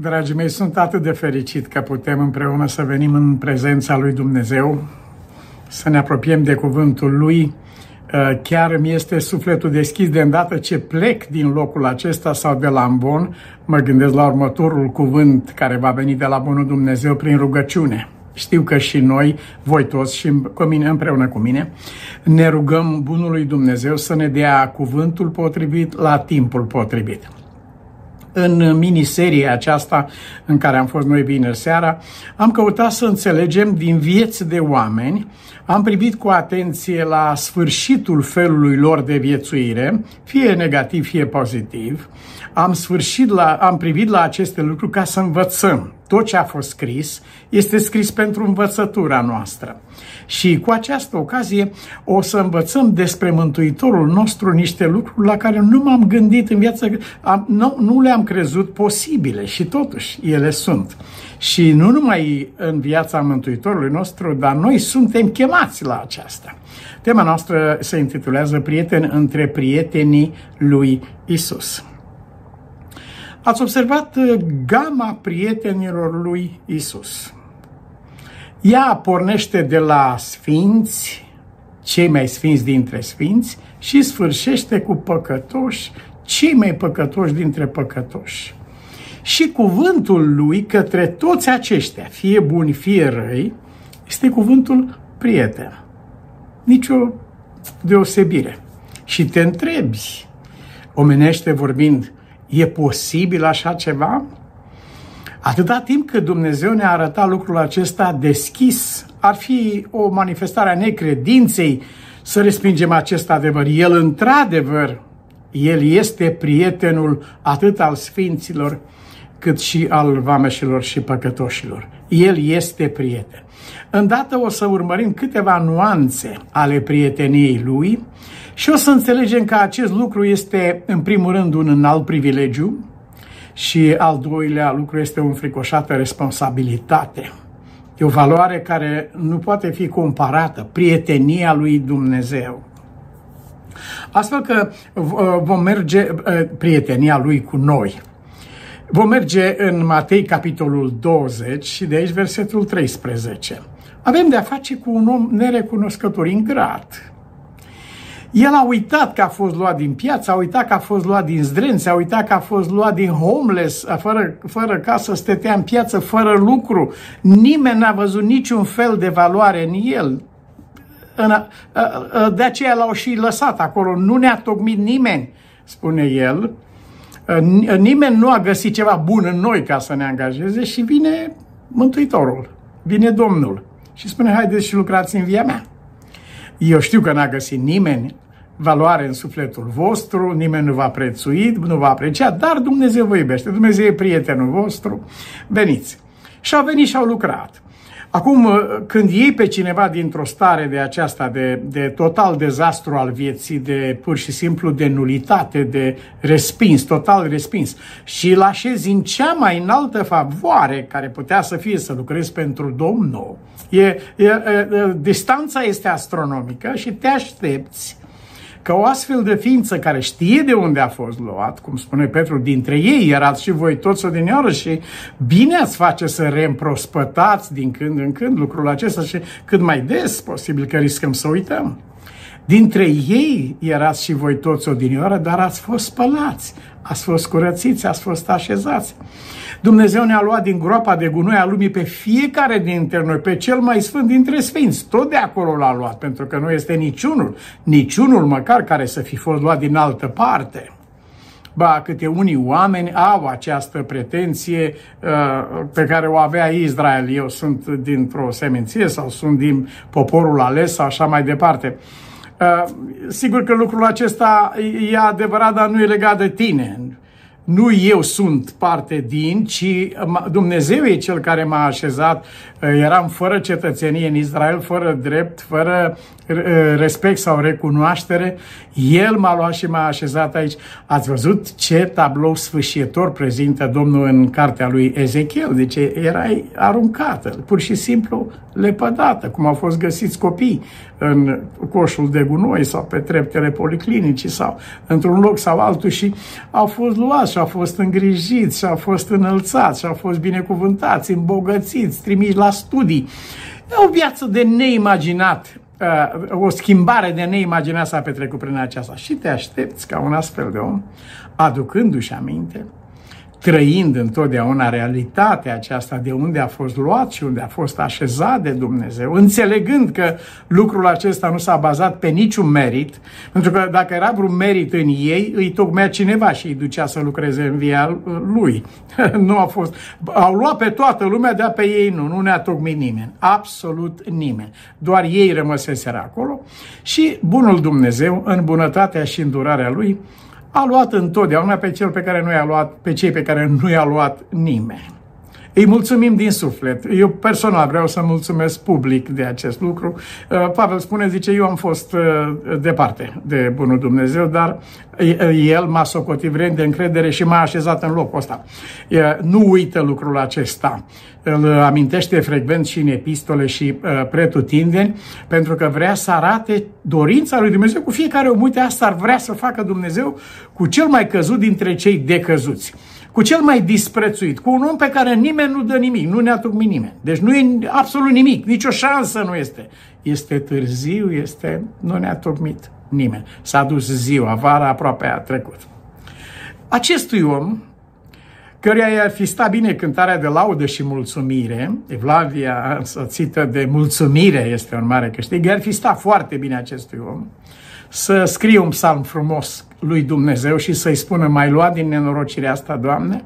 Dragii mei, sunt atât de fericit că putem împreună să venim în prezența lui Dumnezeu, să ne apropiem de cuvântul lui. Uh, chiar mi este sufletul deschis de îndată ce plec din locul acesta sau de la Ambon, mă gândesc la următorul cuvânt care va veni de la Bunul Dumnezeu prin rugăciune. Știu că și noi, voi toți și cu mine, împreună cu mine, ne rugăm Bunului Dumnezeu să ne dea cuvântul potrivit la timpul potrivit în miniseria aceasta în care am fost noi vineri seara, am căutat să înțelegem din vieți de oameni, am privit cu atenție la sfârșitul felului lor de viețuire, fie negativ, fie pozitiv, am, sfârșit la, am privit la aceste lucruri ca să învățăm. Tot ce a fost scris este scris pentru învățătura noastră. Și cu această ocazie o să învățăm despre Mântuitorul nostru niște lucruri la care nu m-am gândit în viață, am, nu, nu le-am crezut posibile și totuși ele sunt. Și nu numai în viața Mântuitorului nostru, dar noi suntem chemați la aceasta. Tema noastră se intitulează Prieten între prietenii lui Isus. Ați observat uh, gama prietenilor lui Isus. Ea pornește de la sfinți, cei mai sfinți dintre sfinți, și sfârșește cu păcătoși, cei mai păcătoși dintre păcătoși. Și cuvântul lui către toți aceștia, fie buni, fie răi, este cuvântul prieten. Nicio deosebire. Și te întrebi, omenește vorbind, E posibil așa ceva? Atâta timp cât Dumnezeu ne-a arătat lucrul acesta deschis, ar fi o manifestare a necredinței să respingem acest adevăr. El, într-adevăr, El este prietenul atât al sfinților, cât și al vameșilor și păcătoșilor. El este prieten. Îndată o să urmărim câteva nuanțe ale prieteniei lui și o să înțelegem că acest lucru este, în primul rând, un înalt privilegiu și al doilea lucru este o înfricoșată responsabilitate. E o valoare care nu poate fi comparată, prietenia lui Dumnezeu. Astfel că vom merge, prietenia lui cu noi. Vom merge în Matei, capitolul 20 și de aici versetul 13. Avem de a face cu un om nerecunoscător, ingrat, el a uitat că a fost luat din piață, a uitat că a fost luat din zdrențe, a uitat că a fost luat din homeless, fără, fără casă, stătea în piață, fără lucru. Nimeni n-a văzut niciun fel de valoare în el. De aceea l-au și lăsat acolo. Nu ne-a tocmit nimeni, spune el. Nimeni nu a găsit ceva bun în noi ca să ne angajeze și vine Mântuitorul, vine Domnul și spune, haideți și lucrați în via mea. Eu știu că n-a găsit nimeni valoare în sufletul vostru, nimeni nu va prețui, nu va aprecia, dar Dumnezeu vă iubește, Dumnezeu e prietenul vostru, veniți. Și au venit și au lucrat. Acum, uh, când iei pe cineva dintr-o stare de aceasta, de, de total dezastru al vieții, de pur și simplu de nulitate, de respins, total respins, și îl așezi în cea mai înaltă favoare care putea să fie să lucrezi pentru Domnul, e, e, e, distanța este astronomică și te aștepți că o astfel de ființă care știe de unde a fost luat, cum spune Petru, dintre ei erați și voi toți odinioară și bine ați face să reîmprospătați din când în când lucrul acesta și cât mai des posibil că riscăm să uităm. Dintre ei erați și voi toți odinioară, dar ați fost spălați, ați fost curățiți, ați fost așezați. Dumnezeu ne-a luat din groapa de gunoi a lumii pe fiecare dintre noi, pe cel mai sfânt dintre sfinți. Tot de acolo l-a luat, pentru că nu este niciunul, niciunul măcar care să fi fost luat din altă parte. Ba, câte unii oameni au această pretenție uh, pe care o avea Israel. Eu sunt dintr-o seminție sau sunt din poporul ales sau așa mai departe. Uh, sigur că lucrul acesta e adevărat, dar nu e legat de tine nu eu sunt parte din, ci Dumnezeu e cel care m-a așezat. Eram fără cetățenie în Israel, fără drept, fără respect sau recunoaștere. El m-a luat și m-a așezat aici. Ați văzut ce tablou sfârșitor prezintă Domnul în cartea lui Ezechiel? Deci erai aruncată, pur și simplu lepădată, cum au fost găsiți copii în coșul de gunoi sau pe treptele policlinicii sau într-un loc sau altul și au fost luați și au fost îngrijiți, și au fost înălțați, și au fost binecuvântați, îmbogățiți, trimiși la studii. E o viață de neimaginat, uh, o schimbare de neimaginat s-a petrecut prin aceasta. Și te aștepți ca un astfel de om, aducându-și aminte, trăind întotdeauna realitatea aceasta de unde a fost luat și unde a fost așezat de Dumnezeu, înțelegând că lucrul acesta nu s-a bazat pe niciun merit, pentru că dacă era vreun merit în ei, îi tocmea cineva și îi ducea să lucreze în via lui. nu a fost. Au luat pe toată lumea, dar pe ei nu, nu ne-a tocmit nimeni, absolut nimeni. Doar ei rămăseseră acolo și bunul Dumnezeu, în bunătatea și îndurarea lui, a luat întotdeauna pe cel pe care nu i-a luat, pe cei pe care nu i-a luat nimeni. Îi mulțumim din suflet. Eu personal vreau să mulțumesc public de acest lucru. Uh, Pavel spune, zice, eu am fost uh, departe de Bunul Dumnezeu, dar el m-a socotit vrem de încredere și m-a așezat în locul ăsta. Nu uită lucrul acesta. Îl amintește frecvent și în epistole și uh, pretutindeni, pentru că vrea să arate dorința lui Dumnezeu cu fiecare om. Uite, asta ar vrea să facă Dumnezeu cu cel mai căzut dintre cei decăzuți cu cel mai disprețuit, cu un om pe care nimeni nu dă nimic, nu ne-a tocmit nimeni. Deci nu e absolut nimic, nicio șansă nu este. Este târziu, este, nu ne-a tocmit nimeni. S-a dus ziua, vara aproape a trecut. Acestui om, căruia i-ar fi stat bine cântarea de laudă și mulțumire, Evlavia însoțită de mulțumire este un mare câștig, i-ar fi stat foarte bine acestui om, să scrie un psalm frumos lui Dumnezeu și să-i spună mai luat din nenorocirea asta, Doamne,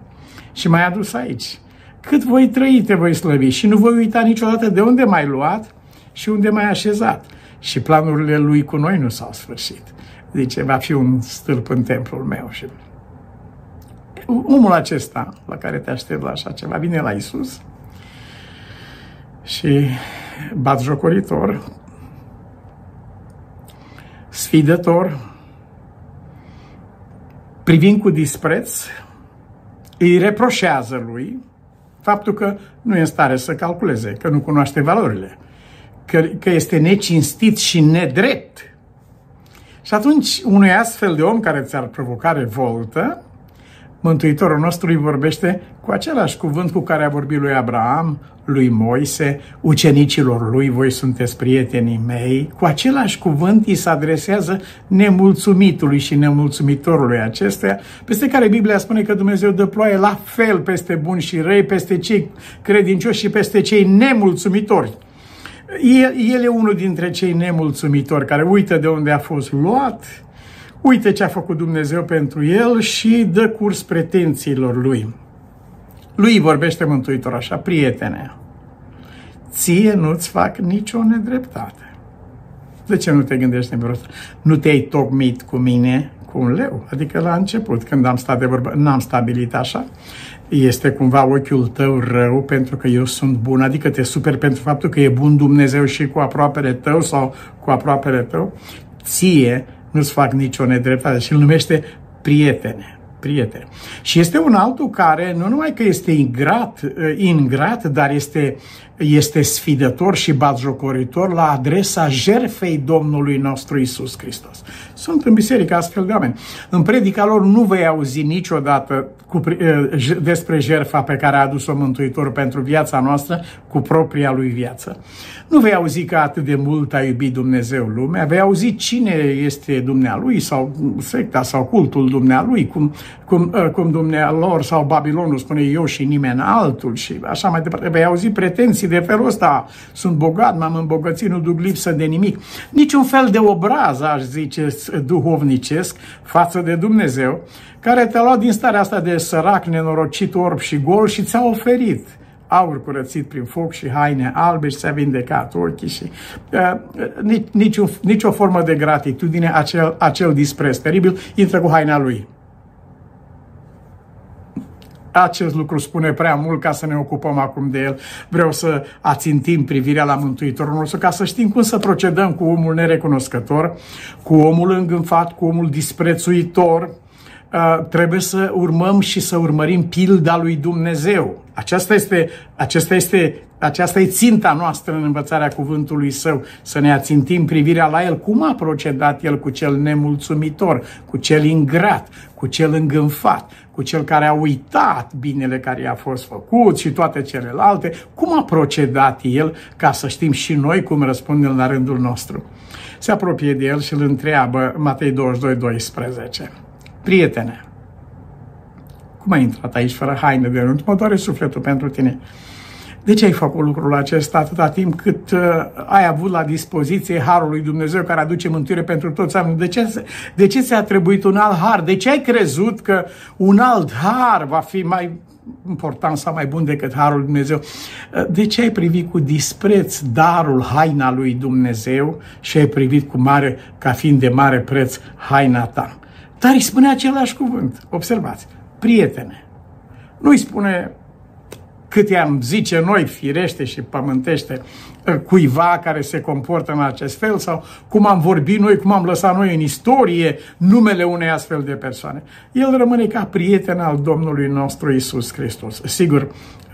și mai adus aici. Cât voi trăi, te voi slăvi și nu voi uita niciodată de unde mai luat și unde mai așezat. Și planurile lui cu noi nu s-au sfârșit. Zice, va fi un stâlp în templul meu. Și omul acesta la care te aștept la așa ceva vine la Isus și batjocoritor, sfidător, privind cu dispreț, îi reproșează lui faptul că nu e în stare să calculeze, că nu cunoaște valorile, că, că este necinstit și nedrept. Și atunci, unui astfel de om care ți-ar provoca revoltă, Mântuitorul nostru îi vorbește cu același cuvânt cu care a vorbit lui Abraham, lui Moise, ucenicilor lui, voi sunteți prietenii mei. Cu același cuvânt îi se adresează nemulțumitului și nemulțumitorului acestuia, peste care Biblia spune că Dumnezeu dă ploaie la fel peste buni și răi, peste cei credincioși și peste cei nemulțumitori. El, el e unul dintre cei nemulțumitori care uită de unde a fost luat, Uite ce a făcut Dumnezeu pentru el și dă curs pretențiilor lui. Lui vorbește Mântuitor așa, prietene, ție nu-ți fac nicio nedreptate. De ce nu te gândești în ăsta? Nu te-ai tocmit cu mine cu un leu. Adică la început, când am stat de vorbă, n-am stabilit așa. Este cumva ochiul tău rău pentru că eu sunt bun, adică te super pentru faptul că e bun Dumnezeu și cu aproapele tău sau cu aproapele tău. Ție nu-ți fac nicio nedreptate și îl numește prietene. Prieten. Și este un altul care nu numai că este ingrat, uh, ingrat dar este, este sfidător și batjocoritor la adresa jerfei Domnului nostru Isus Hristos. Sunt în biserică astfel de oameni. În predica lor nu vei auzi niciodată cu, uh, despre jerfa pe care a adus-o Mântuitor pentru viața noastră cu propria lui viață. Nu vei auzi că atât de mult a iubit Dumnezeu lumea, vei auzi cine este Dumnealui sau secta sau cultul Dumnealui, cum, cum, ă, cum Dumnealor sau Babilonul spune eu și nimeni altul și așa mai departe. Vei auzi pretenții de felul ăsta. Sunt bogat, m-am îmbogățit, nu duc lipsă de nimic. Niciun fel de obraz, aș zice, duhovnicesc față de Dumnezeu, care te-a luat din starea asta de sărac, nenorocit, orb și gol și ți-a oferit aur curățit prin foc și haine albe și s-a vindecat ochii și uh, nici, nici, o, nici o formă de gratitudine, acel, acel dispreț teribil intră cu haina lui. Acest lucru spune prea mult ca să ne ocupăm acum de el. Vreau să ațintim privirea la Mântuitorul nostru ca să știm cum să procedăm cu omul nerecunoscător, cu omul îngânfat, cu omul disprețuitor, Uh, trebuie să urmăm și să urmărim pilda lui Dumnezeu. Aceasta este, acesta este aceasta e ținta noastră în învățarea cuvântului său, să ne ațintim privirea la el, cum a procedat el cu cel nemulțumitor, cu cel ingrat, cu cel îngânfat, cu cel care a uitat binele care i-a fost făcut și toate celelalte, cum a procedat el ca să știm și noi cum răspundem la rândul nostru. Se apropie de el și îl întreabă Matei 22, 12. Prietene, cum ai intrat aici fără haine de rând? Mă doare sufletul pentru tine. De ce ai făcut lucrul acesta atâta timp cât uh, ai avut la dispoziție Harul lui Dumnezeu care aduce mântuire pentru toți oamenii? De ce, de ce ți-a trebuit un alt har? De ce ai crezut că un alt har va fi mai important sau mai bun decât Harul lui Dumnezeu? Uh, de ce ai privit cu dispreț darul, haina lui Dumnezeu și ai privit cu mare, ca fiind de mare preț, haina ta? Dar îi spune același cuvânt. Observați, prietene. Nu îi spune cât i-am zice noi, firește și pământește, ă, cuiva care se comportă în acest fel sau cum am vorbit noi, cum am lăsat noi în istorie numele unei astfel de persoane. El rămâne ca prieten al Domnului nostru Isus Hristos. Sigur,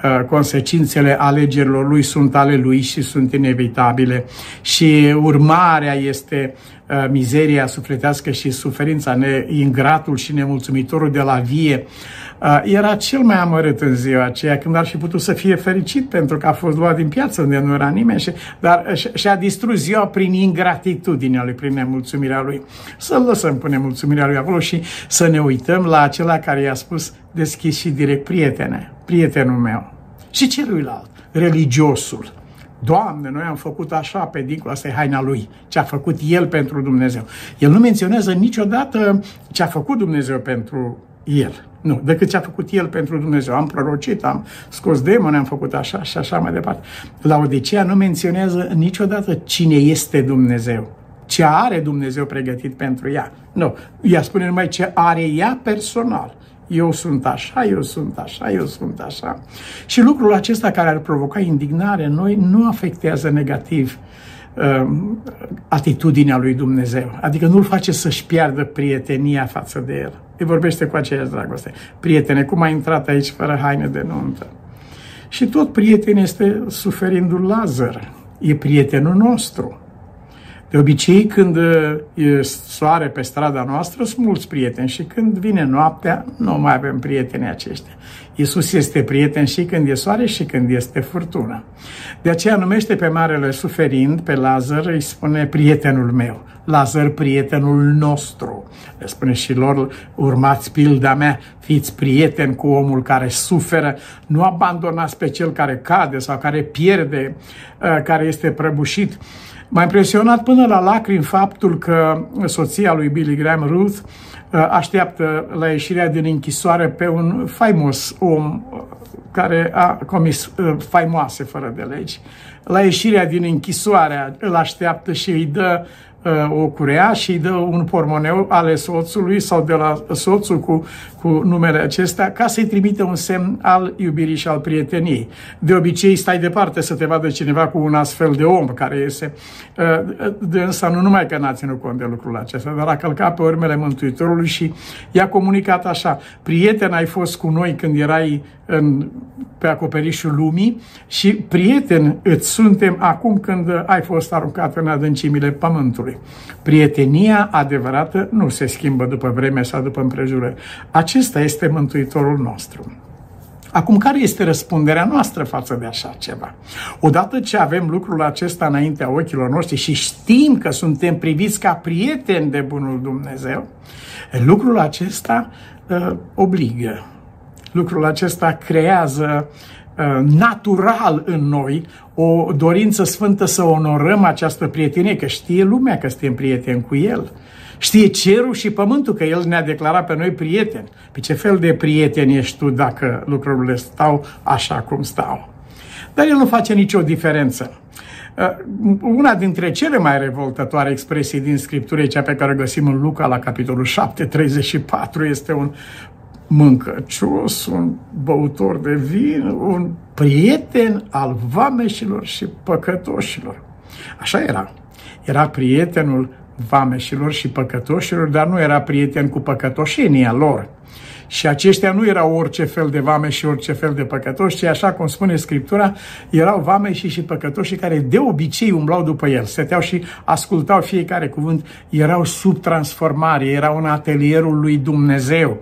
ă, consecințele alegerilor lui sunt ale lui și sunt inevitabile și urmarea este ă, mizeria sufletească și suferința, ne, ingratul și nemulțumitorul de la vie era cel mai amărât în ziua aceea când ar fi putut să fie fericit pentru că a fost luat din piață unde nu era nimeni, și, dar și-a distrus ziua prin ingratitudinea lui, prin nemulțumirea lui. Să-l lăsăm cu nemulțumirea lui acolo și să ne uităm la acela care i-a spus deschis și direct, prietene, prietenul meu. Și celuilalt, religiosul, Doamne, noi am făcut așa pe dincolo, asta e haina lui, ce a făcut El pentru Dumnezeu. El nu menționează niciodată ce a făcut Dumnezeu pentru El. Nu, decât ce a făcut El pentru Dumnezeu. Am prorocit, am scos demoni, am făcut așa și așa mai departe. La Odisea nu menționează niciodată cine este Dumnezeu. Ce are Dumnezeu pregătit pentru ea. Nu, ea spune numai ce are ea personal. Eu sunt așa, eu sunt așa, eu sunt așa. Și lucrul acesta care ar provoca indignare în noi nu afectează negativ uh, atitudinea lui Dumnezeu. Adică nu-l face să-și piardă prietenia față de el. Îi vorbește cu aceeași dragoste. Prietene, cum ai intrat aici fără haine de nuntă? Și tot prieten este suferindul Lazar. E prietenul nostru. De obicei, când e soare pe strada noastră, sunt mulți prieteni și când vine noaptea, nu mai avem prieteni aceștia. Iisus este prieten și când e soare și când este furtună. De aceea numește pe Marele Suferind, pe Lazar, îi spune prietenul meu. Lazar, prietenul nostru. Le spune și lor, urmați pilda mea, fiți prieteni cu omul care suferă, nu abandonați pe cel care cade sau care pierde, uh, care este prăbușit. M-a impresionat până la lacrimi faptul că soția lui Billy Graham, Ruth, uh, așteaptă la ieșirea din închisoare pe un faimos om uh, care a comis faimoase fără de legi. La ieșirea din închisoare îl așteaptă și îi dă o curea și îi dă un pormoneu ale soțului sau de la soțul cu, cu numele acesta ca să-i trimite un semn al iubirii și al prieteniei. De obicei stai departe să te vadă cineva cu un astfel de om care este de însă nu numai că n-a ținut cont de lucrul acesta, dar a călcat pe urmele Mântuitorului și i-a comunicat așa, prieten ai fost cu noi când erai în, pe acoperișul lumii și prieten îți suntem acum când ai fost aruncat în adâncimile pământului. Prietenia adevărată nu se schimbă după vreme sau după împrejurări. Acesta este Mântuitorul nostru. Acum, care este răspunderea noastră față de așa ceva? Odată ce avem lucrul acesta înaintea ochilor noștri și știm că suntem priviți ca prieteni de Bunul Dumnezeu, lucrul acesta uh, obligă. Lucrul acesta creează uh, natural în noi o dorință sfântă să onorăm această prietenie, că știe lumea că suntem prieteni cu El. Știe cerul și pământul că El ne-a declarat pe noi prieteni. Pe ce fel de prieten ești tu dacă lucrurile stau așa cum stau? Dar El nu face nicio diferență. Uh, una dintre cele mai revoltătoare expresii din Scriptură, cea pe care o găsim în Luca la capitolul 7, 34, este un mâncăcios, un băutor de vin, un prieten al vameșilor și păcătoșilor. Așa era. Era prietenul vameșilor și păcătoșilor, dar nu era prieten cu păcătoșenia lor. Și aceștia nu erau orice fel de vame și orice fel de păcătoși, ci așa cum spune Scriptura, erau vame și și păcătoși care de obicei umblau după el, stăteau și ascultau fiecare cuvânt, erau sub transformare, erau în atelierul lui Dumnezeu.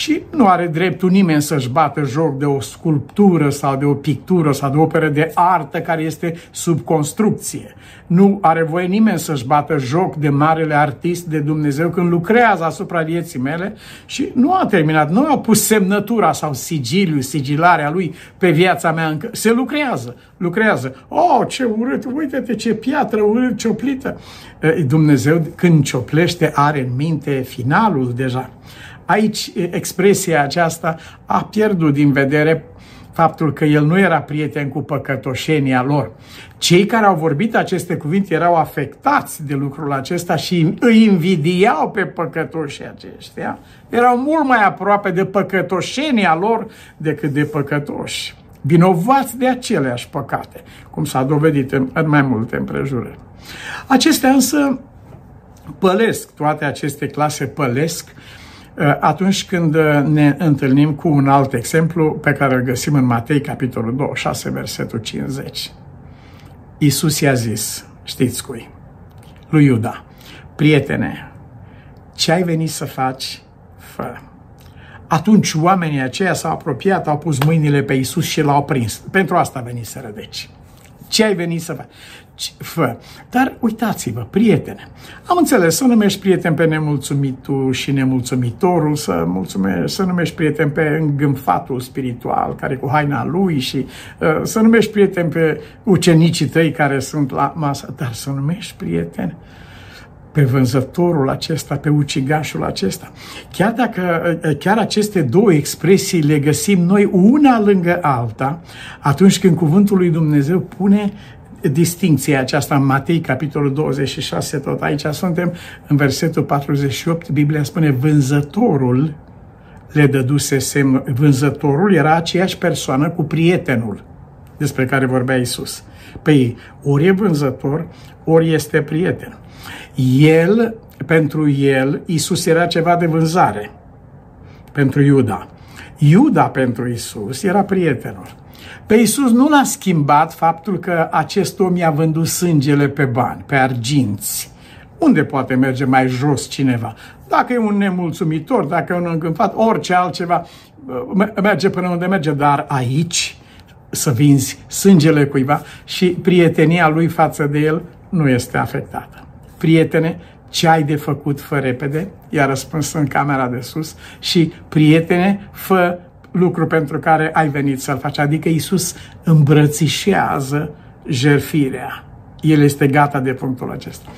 Și nu are dreptul nimeni să-și bată joc de o sculptură sau de o pictură sau de o operă de artă care este sub construcție. Nu are voie nimeni să-și bată joc de marele artist de Dumnezeu când lucrează asupra vieții mele și nu a terminat, nu a pus semnătura sau sigiliu, sigilarea lui pe viața mea încă. Se lucrează, lucrează. Oh, ce urât, uite-te ce piatră urât cioplită. Dumnezeu când cioplește are în minte finalul deja. Aici expresia aceasta a pierdut din vedere faptul că el nu era prieten cu păcătoșenia lor. Cei care au vorbit aceste cuvinte erau afectați de lucrul acesta și îi invidiau pe păcătoșii aceștia. Erau mult mai aproape de păcătoșenia lor decât de păcătoși. Vinovați de aceleași păcate, cum s-a dovedit în, în mai multe împrejurări. Acestea însă pălesc, toate aceste clase pălesc Uh, atunci când uh, ne întâlnim cu un alt exemplu pe care îl găsim în Matei, capitolul 26, versetul 50. Iisus i-a zis, știți cui, lui Iuda, prietene, ce ai venit să faci, fă. Atunci oamenii aceia s-au apropiat, au pus mâinile pe Iisus și l-au prins. Pentru asta a venit să rădeci. Ce ai venit să faci? Fă. Dar uitați-vă, prietene, am înțeles să numești prieten pe nemulțumitul și nemulțumitorul, să, mulțumești, să numești prieten pe îngânfatul spiritual, care cu haina lui și uh, să numești prieten pe ucenicii tăi care sunt la masă, dar să numești prieten pe vânzătorul acesta, pe ucigașul acesta. Chiar dacă uh, chiar aceste două expresii le găsim noi una lângă alta, atunci când cuvântul lui Dumnezeu pune distinția aceasta în Matei, capitolul 26, tot aici suntem, în versetul 48, Biblia spune, vânzătorul le dăduse semn. Vânzătorul era aceeași persoană cu prietenul despre care vorbea Isus. Păi, ori e vânzător, ori este prieten. El, pentru el, Isus era ceva de vânzare. Pentru Iuda. Iuda pentru Isus era prietenul. Pe Iisus nu l-a schimbat faptul că acest om i-a vândut sângele pe bani, pe arginți. Unde poate merge mai jos cineva? Dacă e un nemulțumitor, dacă e un îngânfat, orice altceva, merge până unde merge, dar aici să vinzi sângele cuiva și prietenia lui față de el nu este afectată. Prietene, ce ai de făcut, fă repede, i-a răspuns în camera de sus și prietene, fă lucru pentru care ai venit să-l faci. Adică Isus îmbrățișează jerfirea. El este gata de punctul acesta.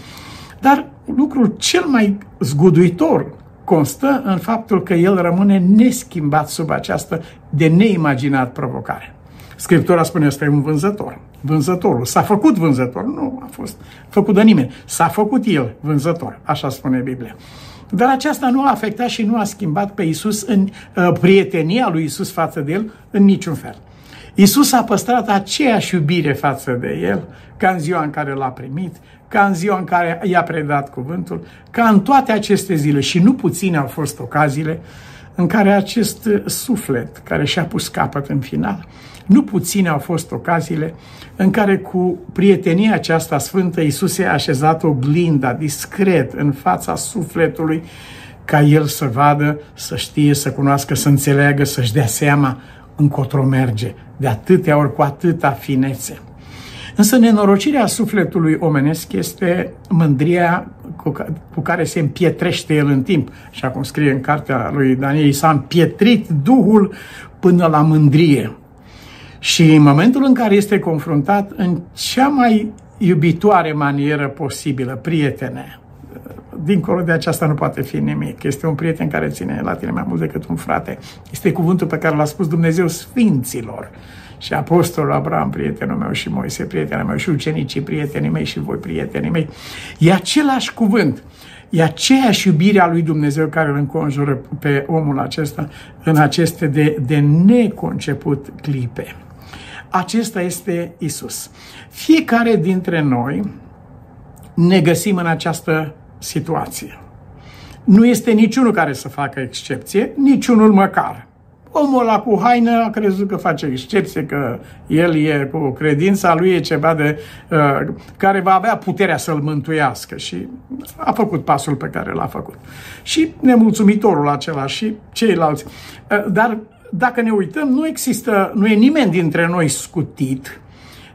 Dar lucrul cel mai zguduitor constă în faptul că el rămâne neschimbat sub această de neimaginat provocare. Scriptura spune că e un vânzător. Vânzătorul. S-a făcut vânzător. Nu a fost făcut de nimeni. S-a făcut el vânzător. Așa spune Biblia. Dar aceasta nu a afectat și nu a schimbat pe Isus în uh, prietenia lui Isus față de el în niciun fel. Isus a păstrat aceeași iubire față de el ca în ziua în care l-a primit, ca în ziua în care i-a predat cuvântul, ca în toate aceste zile și nu puține au fost ocaziile în care acest suflet care și-a pus capăt în final nu puține au fost ocaziile în care cu prietenia aceasta sfântă Iisus a așezat oglinda discret în fața sufletului ca el să vadă, să știe, să cunoască, să înțeleagă, să-și dea seama încotro merge, de atâtea ori cu atâta finețe. Însă nenorocirea sufletului omenesc este mândria cu care se împietrește el în timp. Și cum scrie în cartea lui Daniel, s-a împietrit Duhul până la mândrie. Și în momentul în care este confruntat în cea mai iubitoare manieră posibilă, prietene, dincolo de aceasta nu poate fi nimic. Este un prieten care ține la tine mai mult decât un frate. Este cuvântul pe care l-a spus Dumnezeu Sfinților. Și Apostolul Abraham, prietenul meu, și Moise, prietenul meu, și ucenicii, prietenii mei, și voi, prietenii mei. E același cuvânt. E aceeași iubire a lui Dumnezeu care îl înconjură pe omul acesta în aceste de, de neconceput clipe. Acesta este Isus. Fiecare dintre noi ne găsim în această situație. Nu este niciunul care să facă excepție, niciunul măcar. Omul ăla cu haină a crezut că face excepție, că el e cu credința lui e ceva de uh, care va avea puterea să-l mântuiască și a făcut pasul pe care l-a făcut. Și nemulțumitorul acela și ceilalți. Uh, dar dacă ne uităm, nu există, nu e nimeni dintre noi scutit,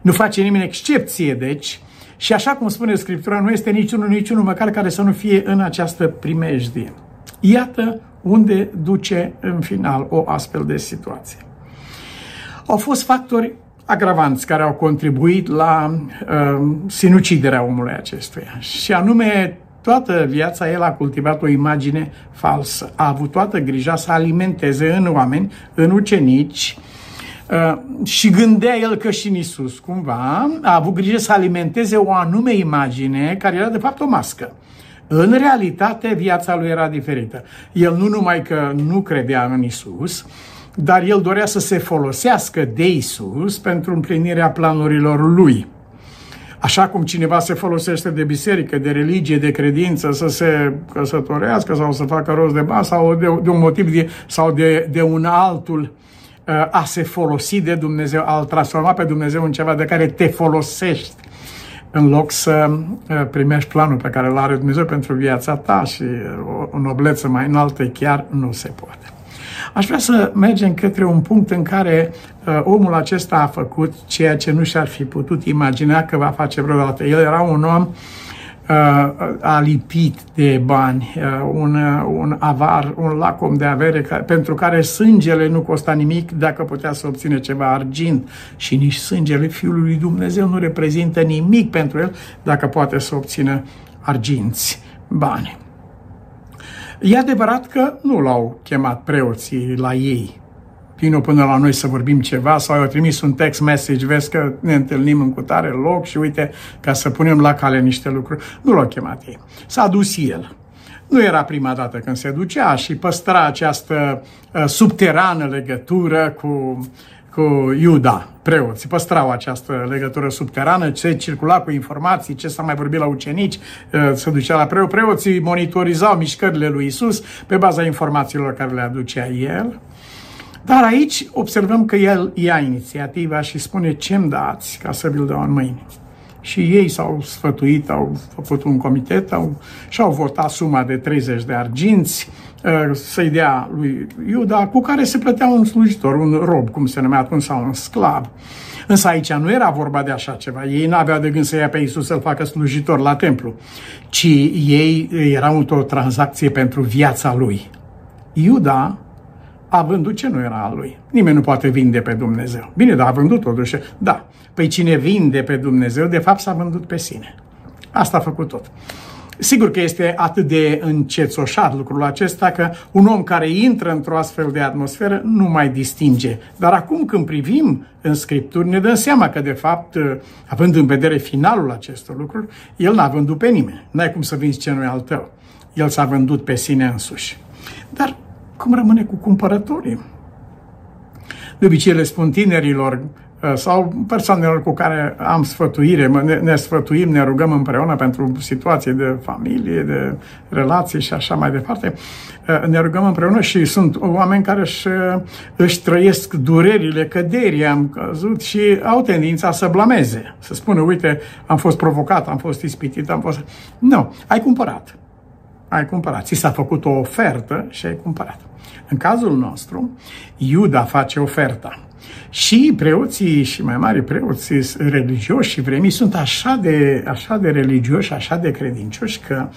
nu face nimeni excepție, deci, și așa cum spune Scriptura, nu este niciunul, niciunul măcar care să nu fie în această primejdie. Iată unde duce în final o astfel de situație. Au fost factori agravanți care au contribuit la uh, sinuciderea omului acestuia. Și anume, toată viața el a cultivat o imagine falsă. A avut toată grija să alimenteze în oameni, în ucenici, uh, și gândea el că și în Isus, cumva, a avut grijă să alimenteze o anume imagine care era de fapt o mască. În realitate, viața lui era diferită. El nu numai că nu credea în Isus, dar el dorea să se folosească de Isus pentru împlinirea planurilor lui. Așa cum cineva se folosește de biserică, de religie, de credință, să se căsătorească sau să facă rost de bani sau de, de un motiv de, sau de, de un altul, a se folosi de Dumnezeu, a-L transforma pe Dumnezeu în ceva de care te folosești în loc să uh, primești planul pe care îl are Dumnezeu pentru viața ta și uh, o nobleță mai înaltă chiar nu se poate. Aș vrea să mergem către un punct în care uh, omul acesta a făcut ceea ce nu și-ar fi putut imagina că va face vreodată. El era un om uh, Uh, a lipit de bani, uh, un, uh, un avar, un lacom de avere pentru care sângele nu costa nimic dacă putea să obține ceva argint și nici sângele Fiului lui Dumnezeu nu reprezintă nimic pentru el dacă poate să obțină arginți, bani. E adevărat că nu l-au chemat preoții la ei vino până la noi să vorbim ceva sau au trimis un text message, vezi că ne întâlnim în cutare loc și uite, ca să punem la cale niște lucruri. Nu l-au chemat ei. S-a dus el. Nu era prima dată când se ducea și păstra această uh, subterană legătură cu, cu Iuda, preoți. Păstrau această legătură subterană, ce circula cu informații, ce s-a mai vorbit la ucenici, uh, se ducea la preot. Preoții monitorizau mișcările lui Isus pe baza informațiilor care le aducea el. Dar aici observăm că el ia inițiativa și spune ce-mi dați ca să vi-l dau în mâini. Și ei s-au sfătuit, au făcut un comitet au, și-au votat suma de 30 de arginți uh, să-i dea lui Iuda, cu care se plătea un slujitor, un rob, cum se numea atunci, sau un sclav. Însă aici nu era vorba de așa ceva. Ei n-aveau de gând să ia pe Isus să-l facă slujitor la templu, ci ei erau într-o tranzacție pentru viața lui. Iuda a vândut ce nu era al lui. Nimeni nu poate vinde pe Dumnezeu. Bine, dar a vândut totuși. Da. Păi cine vinde pe Dumnezeu, de fapt s-a vândut pe sine. Asta a făcut tot. Sigur că este atât de încețoșat lucrul acesta că un om care intră într-o astfel de atmosferă nu mai distinge. Dar acum când privim în Scripturi ne dăm seama că de fapt, având în vedere finalul acestor lucruri, el n-a vândut pe nimeni. N-ai cum să vinzi ce nu e al tău. El s-a vândut pe sine însuși. Dar cum rămâne cu cumpărătorii? De obicei le spun tinerilor uh, sau persoanelor cu care am sfătuire, ne, ne sfătuim, ne rugăm împreună pentru situații de familie, de relații și așa mai departe, uh, ne rugăm împreună și sunt oameni care își, uh, își trăiesc durerile, căderii, am căzut și au tendința să blameze, să spună, uite, am fost provocat, am fost ispitit, am fost... Nu, ai cumpărat ai cumpărat. Ți s-a făcut o ofertă și ai cumpărat. În cazul nostru, Iuda face oferta. Și preoții și mai mari preoți religioși și vremii sunt așa de, așa de religioși, așa de credincioși că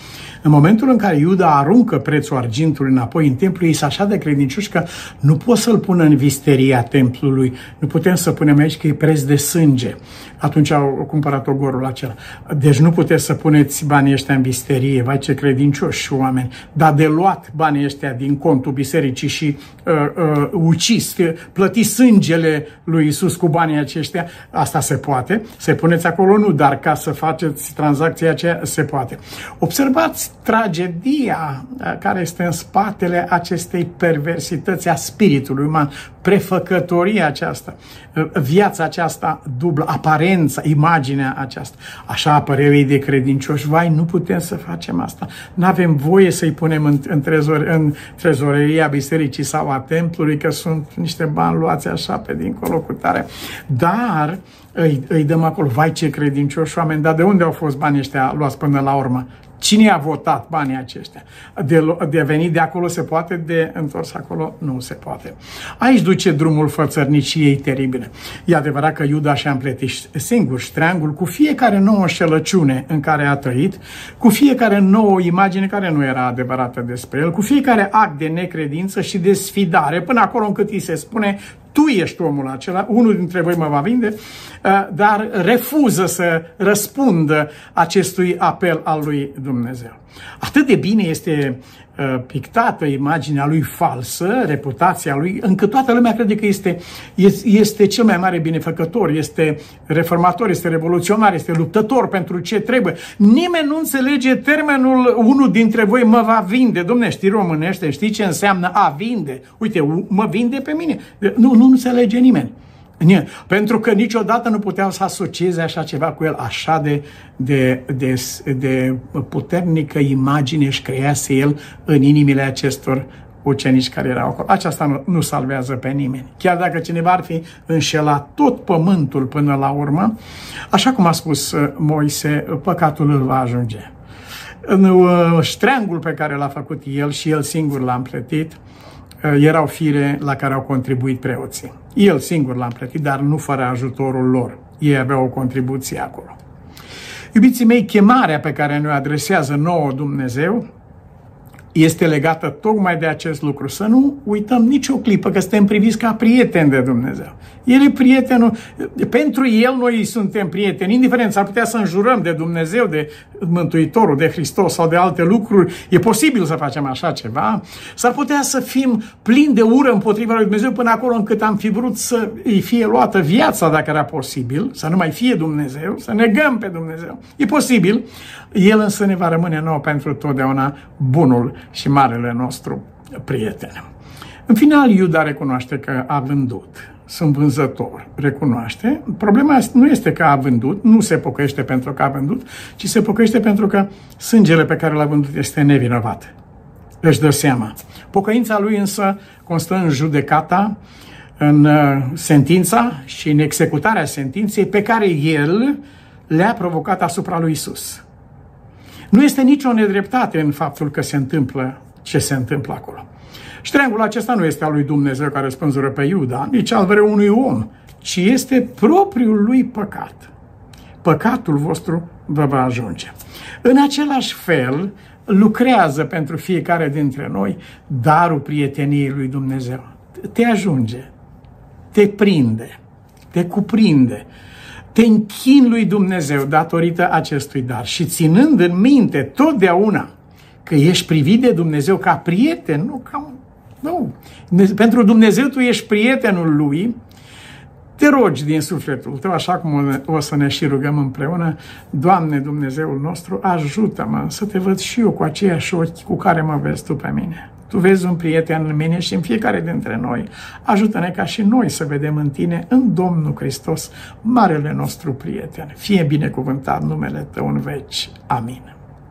în momentul în care Iuda aruncă prețul argintului înapoi în templu, ei sunt așa de credincioși că nu pot să-l pună în visteria templului, nu putem să punem aici că e preț de sânge. Atunci au cumpărat ogorul acela. Deci nu puteți să puneți banii ăștia în visterie, vai ce credincioși oameni, dar de luat banii ăștia din contul bisericii și uh, uh, ucis, plăti sânge sângele lui Isus cu banii aceștia, asta se poate, să puneți acolo nu, dar ca să faceți tranzacția aceea se poate. Observați tragedia uh, care este în spatele acestei perversități a spiritului uman, prefăcătoria aceasta, uh, viața aceasta dublă, aparența, imaginea aceasta. Așa apăreu ei de credincioși, vai, nu putem să facem asta. Nu avem voie să-i punem în, în, trezor, în trezoreria bisericii sau a templului, că sunt niște bani luați așa pe dincolo cu tare. Dar îi, îi dăm acolo, vai ce credincioși oameni, dar de unde au fost banii ăștia luați până la urmă? Cine a votat banii aceștia? De, de venit de acolo se poate, de întors acolo nu se poate. Aici duce drumul fățărniciei teribile. E adevărat că Iuda și-a împletit singur ștreangul cu fiecare nouă înșelăciune în care a trăit, cu fiecare nouă imagine care nu era adevărată despre el, cu fiecare act de necredință și de sfidare, până acolo încât îi se spune tu ești omul acela, unul dintre voi mă va vinde, uh, dar refuză să răspundă acestui apel al lui Dumnezeu. Atât de bine este uh, pictată imaginea lui falsă, reputația lui, încât toată lumea crede că este, este cel mai mare binefăcător, este reformator, este revoluționar, este luptător pentru ce trebuie. Nimeni nu înțelege termenul unul dintre voi mă va vinde. Domne, știi românește, știi ce înseamnă a vinde? Uite, mă vinde pe mine. Nu, nu înțelege nimeni. Pentru că niciodată nu puteau să asocieze așa ceva cu el, așa de, de, de, de puternică imagine își crease el în inimile acestor ucenici care erau acolo. Aceasta nu, nu salvează pe nimeni. Chiar dacă cineva ar fi înșelat tot pământul până la urmă, așa cum a spus uh, Moise, păcatul îl va ajunge. În uh, ștreangul pe care l-a făcut el și el singur l-a împletit, uh, erau fire la care au contribuit preoții. El singur l-a plătit, dar nu fără ajutorul lor. Ei aveau o contribuție acolo. Iubiții mei, chemarea pe care ne adresează nouă Dumnezeu este legată tocmai de acest lucru. Să nu uităm nicio clipă că suntem priviți ca prieteni de Dumnezeu. El e prietenul, pentru El noi suntem prieteni, indiferent, s-ar putea să înjurăm de Dumnezeu, de Mântuitorul, de Hristos sau de alte lucruri. E posibil să facem așa ceva. S-ar putea să fim plini de ură împotriva lui Dumnezeu până acolo încât am fi vrut să îi fie luată viața dacă era posibil, să nu mai fie Dumnezeu, să negăm pe Dumnezeu. E posibil. El însă ne va rămâne nou pentru totdeauna bunul și marele nostru prieten. În final, Iuda recunoaște că a vândut. Sunt vânzător, recunoaște. Problema nu este că a vândut, nu se pocăiește pentru că a vândut, ci se pocăiește pentru că sângele pe care l-a vândut este nevinovat. Își dă seama. Pocăința lui însă constă în judecata, în uh, sentința și în executarea sentinței pe care el le-a provocat asupra lui Isus. Nu este nicio nedreptate în faptul că se întâmplă ce se întâmplă acolo. Și triangulul acesta nu este al lui Dumnezeu care spânzură pe Iuda, nici al vreunui om, ci este propriul lui păcat. Păcatul vostru vă va ajunge. În același fel, lucrează pentru fiecare dintre noi darul prieteniei lui Dumnezeu. Te ajunge, te prinde, te cuprinde, te închin lui Dumnezeu datorită acestui dar și ținând în minte totdeauna că ești privit de Dumnezeu ca prieten, nu ca un... Nu. Pentru Dumnezeu tu ești prietenul lui, te rogi din sufletul tău, așa cum o să ne și rugăm împreună, Doamne Dumnezeul nostru, ajută-mă să te văd și eu cu aceiași ochi cu care mă vezi tu pe mine. Tu vezi un prieten în mine și în fiecare dintre noi. Ajută-ne ca și noi să vedem în tine, în Domnul Hristos, marele nostru prieten. Fie binecuvântat numele Tău în veci. Amin.